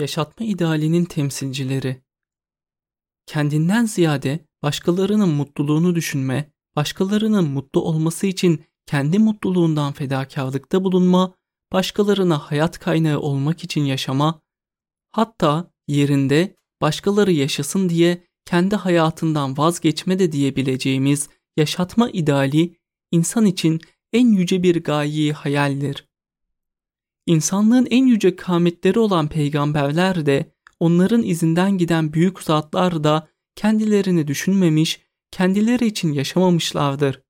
Yaşatma idealinin temsilcileri Kendinden ziyade başkalarının mutluluğunu düşünme, başkalarının mutlu olması için kendi mutluluğundan fedakarlıkta bulunma, başkalarına hayat kaynağı olmak için yaşama, hatta yerinde başkaları yaşasın diye kendi hayatından vazgeçme de diyebileceğimiz yaşatma ideali insan için en yüce bir gayeyi hayaldir. İnsanlığın en yüce kametleri olan peygamberler de onların izinden giden büyük zatlar da kendilerini düşünmemiş, kendileri için yaşamamışlardır.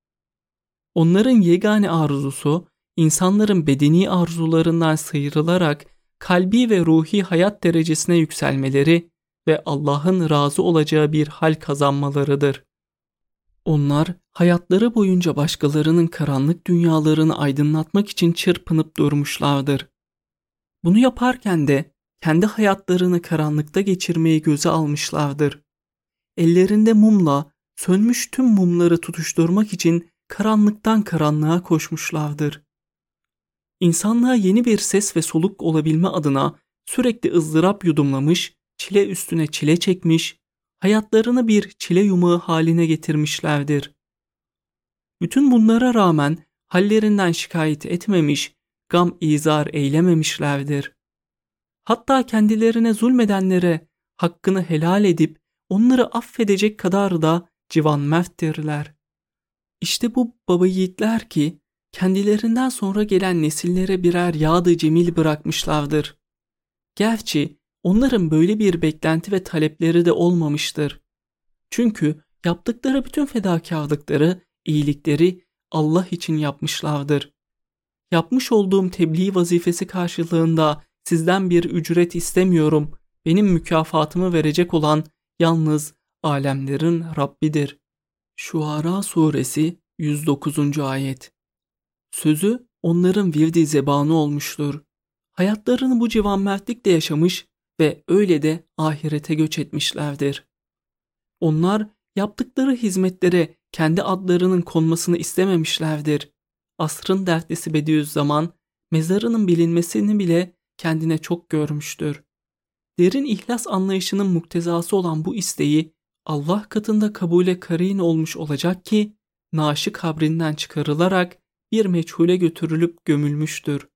Onların yegane arzusu insanların bedeni arzularından sıyrılarak kalbi ve ruhi hayat derecesine yükselmeleri ve Allah'ın razı olacağı bir hal kazanmalarıdır. Onlar hayatları boyunca başkalarının karanlık dünyalarını aydınlatmak için çırpınıp durmuşlardır. Bunu yaparken de kendi hayatlarını karanlıkta geçirmeyi göze almışlardır. Ellerinde mumla sönmüş tüm mumları tutuşturmak için karanlıktan karanlığa koşmuşlardır. İnsanlığa yeni bir ses ve soluk olabilme adına sürekli ızdırap yudumlamış, çile üstüne çile çekmiş, hayatlarını bir çile yumağı haline getirmişlerdir. Bütün bunlara rağmen hallerinden şikayet etmemiş, gam izar eylememişlerdir. Hatta kendilerine zulmedenlere hakkını helal edip onları affedecek kadar da civan merttirler. İşte bu baba yiğitler ki kendilerinden sonra gelen nesillere birer yağdı cemil bırakmışlardır. Gerçi onların böyle bir beklenti ve talepleri de olmamıştır. Çünkü yaptıkları bütün fedakarlıkları, iyilikleri Allah için yapmışlardır. Yapmış olduğum tebliğ vazifesi karşılığında sizden bir ücret istemiyorum. Benim mükafatımı verecek olan yalnız alemlerin Rabbidir. Şuara suresi 109. ayet Sözü onların virdi zebanı olmuştur. Hayatlarını bu civanmertlikle yaşamış ve öyle de ahirete göç etmişlerdir. Onlar yaptıkları hizmetlere kendi adlarının konmasını istememişlerdir. Asrın dertlisi Bediüzzaman mezarının bilinmesini bile kendine çok görmüştür. Derin ihlas anlayışının muktezası olan bu isteği Allah katında kabule karin olmuş olacak ki naaşı kabrinden çıkarılarak bir meçhule götürülüp gömülmüştür.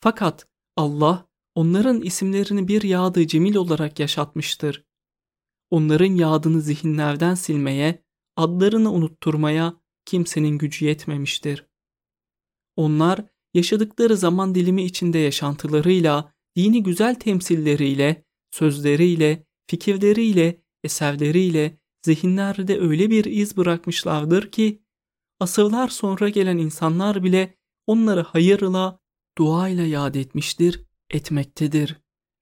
Fakat Allah onların isimlerini bir yağdı cemil olarak yaşatmıştır. Onların yağdını zihinlerden silmeye, adlarını unutturmaya kimsenin gücü yetmemiştir. Onlar yaşadıkları zaman dilimi içinde yaşantılarıyla, dini güzel temsilleriyle, sözleriyle, fikirleriyle, eserleriyle zihinlerde öyle bir iz bırakmışlardır ki asırlar sonra gelen insanlar bile onları hayırla, duayla yad etmiştir, etmektedir.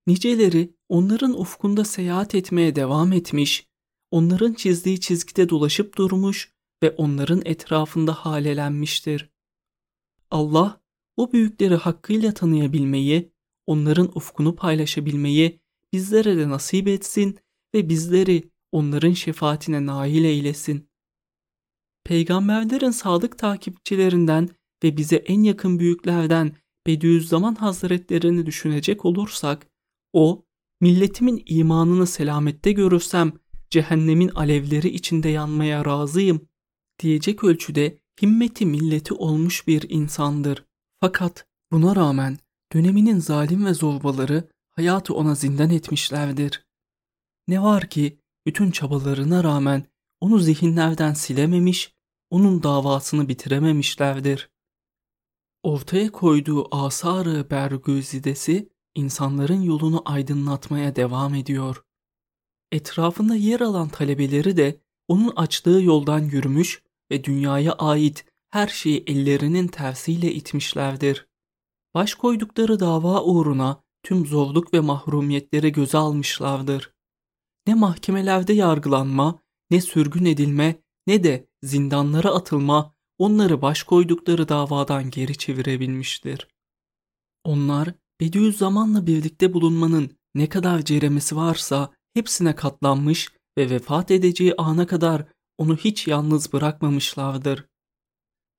Niceleri onların ufkunda seyahat etmeye devam etmiş, onların çizdiği çizgide dolaşıp durmuş ve onların etrafında halelenmiştir. Allah o büyükleri hakkıyla tanıyabilmeyi, onların ufkunu paylaşabilmeyi bizlere de nasip etsin ve bizleri onların şefaatine nail eylesin. Peygamberlerin sadık takipçilerinden ve bize en yakın büyüklerden Bediüzzaman Hazretlerini düşünecek olursak, o, milletimin imanını selamette görürsem cehennemin alevleri içinde yanmaya razıyım diyecek ölçüde himmeti milleti olmuş bir insandır. Fakat buna rağmen döneminin zalim ve zorbaları hayatı ona zindan etmişlerdir. Ne var ki bütün çabalarına rağmen onu zihinlerden silememiş, onun davasını bitirememişlerdir. Ortaya koyduğu asarı bergüzidesi insanların yolunu aydınlatmaya devam ediyor. Etrafında yer alan talebeleri de onun açtığı yoldan yürümüş ve dünyaya ait her şeyi ellerinin tersiyle itmişlerdir. Baş koydukları dava uğruna tüm zorluk ve mahrumiyetleri göze almışlardır. Ne mahkemelerde yargılanma, ne sürgün edilme, ne de zindanlara atılma onları baş koydukları davadan geri çevirebilmiştir. Onlar Bediüzzaman'la birlikte bulunmanın ne kadar ceremesi varsa hepsine katlanmış ve vefat edeceği ana kadar onu hiç yalnız bırakmamışlardır.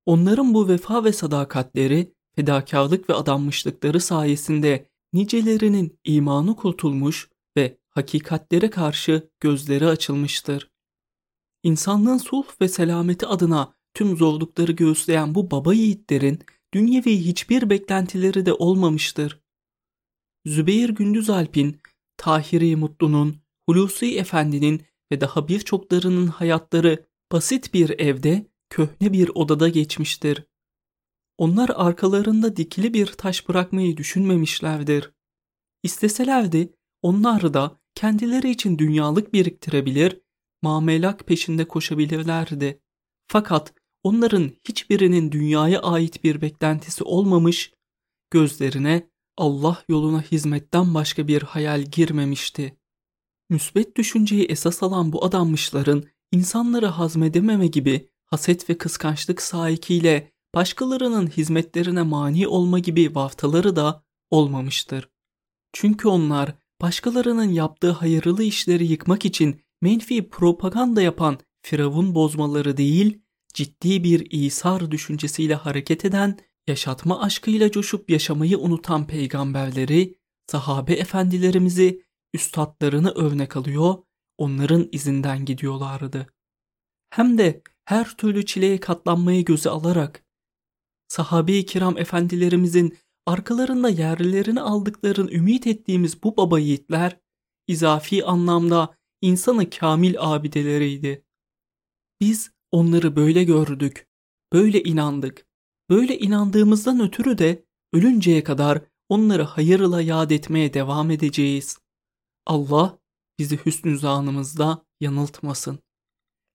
Onların bu vefa ve sadakatleri, fedakarlık ve adanmışlıkları sayesinde nicelerinin imanı kurtulmuş ve hakikatlere karşı gözleri açılmıştır. İnsanlığın sulh ve selameti adına tüm zorlukları göğüsleyen bu baba yiğitlerin dünyevi hiçbir beklentileri de olmamıştır. Zübeyir Gündüz Alp'in, Tahiri Mutlu'nun, Hulusi Efendi'nin ve daha birçoklarının hayatları basit bir evde, köhne bir odada geçmiştir. Onlar arkalarında dikili bir taş bırakmayı düşünmemişlerdir. İsteselerdi onlar da kendileri için dünyalık biriktirebilir, mamelak peşinde koşabilirlerdi. Fakat onların hiçbirinin dünyaya ait bir beklentisi olmamış, gözlerine Allah yoluna hizmetten başka bir hayal girmemişti. Müsbet düşünceyi esas alan bu adanmışların insanları hazmedememe gibi haset ve kıskançlık sahikiyle başkalarının hizmetlerine mani olma gibi vaftaları da olmamıştır. Çünkü onlar başkalarının yaptığı hayırlı işleri yıkmak için menfi propaganda yapan firavun bozmaları değil, ciddi bir İsar düşüncesiyle hareket eden, yaşatma aşkıyla coşup yaşamayı unutan peygamberleri, sahabe efendilerimizi, üstadlarını örnek alıyor, onların izinden gidiyorlardı. Hem de her türlü çileye katlanmayı göze alarak, sahabe-i kiram efendilerimizin arkalarında yerlerini aldıklarını ümit ettiğimiz bu baba yiğitler, izafi anlamda insanı kamil abideleriydi. Biz onları böyle gördük, böyle inandık. Böyle inandığımızdan ötürü de ölünceye kadar onları hayırla yad etmeye devam edeceğiz. Allah bizi hüsnü zanımızda yanıltmasın.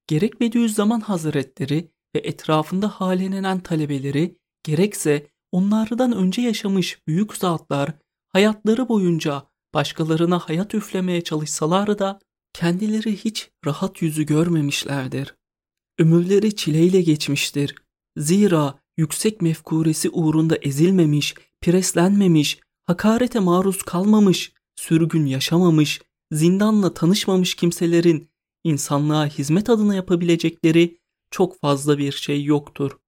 Gerek Bediüzzaman Hazretleri ve etrafında halelenen talebeleri gerekse onlardan önce yaşamış büyük zatlar hayatları boyunca başkalarına hayat üflemeye çalışsalar da kendileri hiç rahat yüzü görmemişlerdir. Ömürleri çileyle geçmiştir. Zira yüksek mefkuresi uğrunda ezilmemiş, preslenmemiş, hakarete maruz kalmamış, sürgün yaşamamış, zindanla tanışmamış kimselerin insanlığa hizmet adına yapabilecekleri çok fazla bir şey yoktur.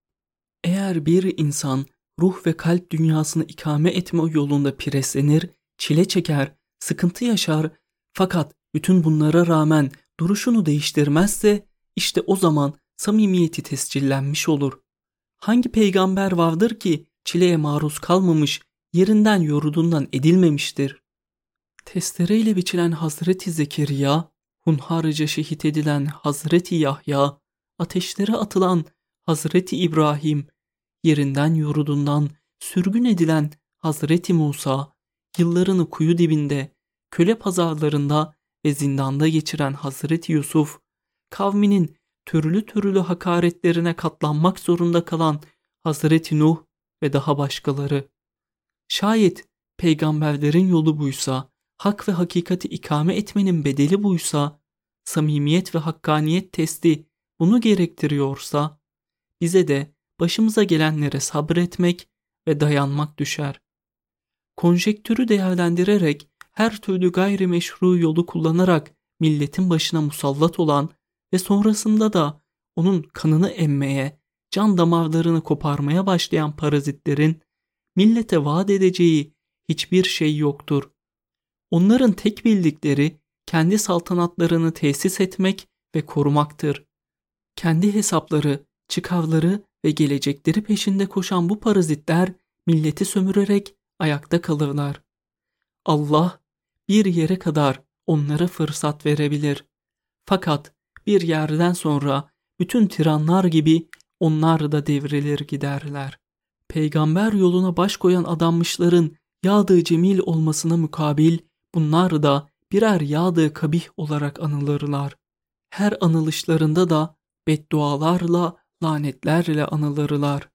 Eğer bir insan ruh ve kalp dünyasını ikame etme yolunda preslenir, çile çeker, sıkıntı yaşar fakat bütün bunlara rağmen duruşunu değiştirmezse işte o zaman samimiyeti tescillenmiş olur. Hangi peygamber vardır ki çileye maruz kalmamış, yerinden yurdundan edilmemiştir? Testereyle biçilen Hazreti Zekeriya, hunharca şehit edilen Hazreti Yahya, ateşlere atılan Hazreti İbrahim, yerinden yurdundan sürgün edilen Hazreti Musa, yıllarını kuyu dibinde, köle pazarlarında ve zindanda geçiren Hazreti Yusuf, kavminin türlü türlü hakaretlerine katlanmak zorunda kalan Hazreti Nuh ve daha başkaları. Şayet peygamberlerin yolu buysa, hak ve hakikati ikame etmenin bedeli buysa, samimiyet ve hakkaniyet testi bunu gerektiriyorsa, bize de başımıza gelenlere sabretmek ve dayanmak düşer. Konjektürü değerlendirerek her türlü gayrimeşru yolu kullanarak milletin başına musallat olan ve sonrasında da onun kanını emmeye, can damarlarını koparmaya başlayan parazitlerin millete vaat edeceği hiçbir şey yoktur. Onların tek bildikleri kendi saltanatlarını tesis etmek ve korumaktır. Kendi hesapları, çıkarları ve gelecekleri peşinde koşan bu parazitler milleti sömürerek ayakta kalırlar. Allah bir yere kadar onlara fırsat verebilir. Fakat bir yerden sonra bütün tiranlar gibi onlar da devrilir giderler. Peygamber yoluna baş koyan adanmışların yağdığı cemil olmasına mukabil bunlar da birer yağdığı kabih olarak anılırlar. Her anılışlarında da beddualarla, lanetlerle anılırlar.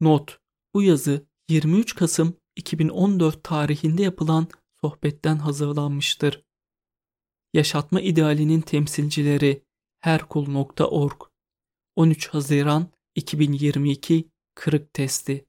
Not: Bu yazı 23 Kasım 2014 tarihinde yapılan sohbetten hazırlanmıştır. Yaşatma idealinin temsilcileri herkul.org 13 Haziran 2022 Kırık Testi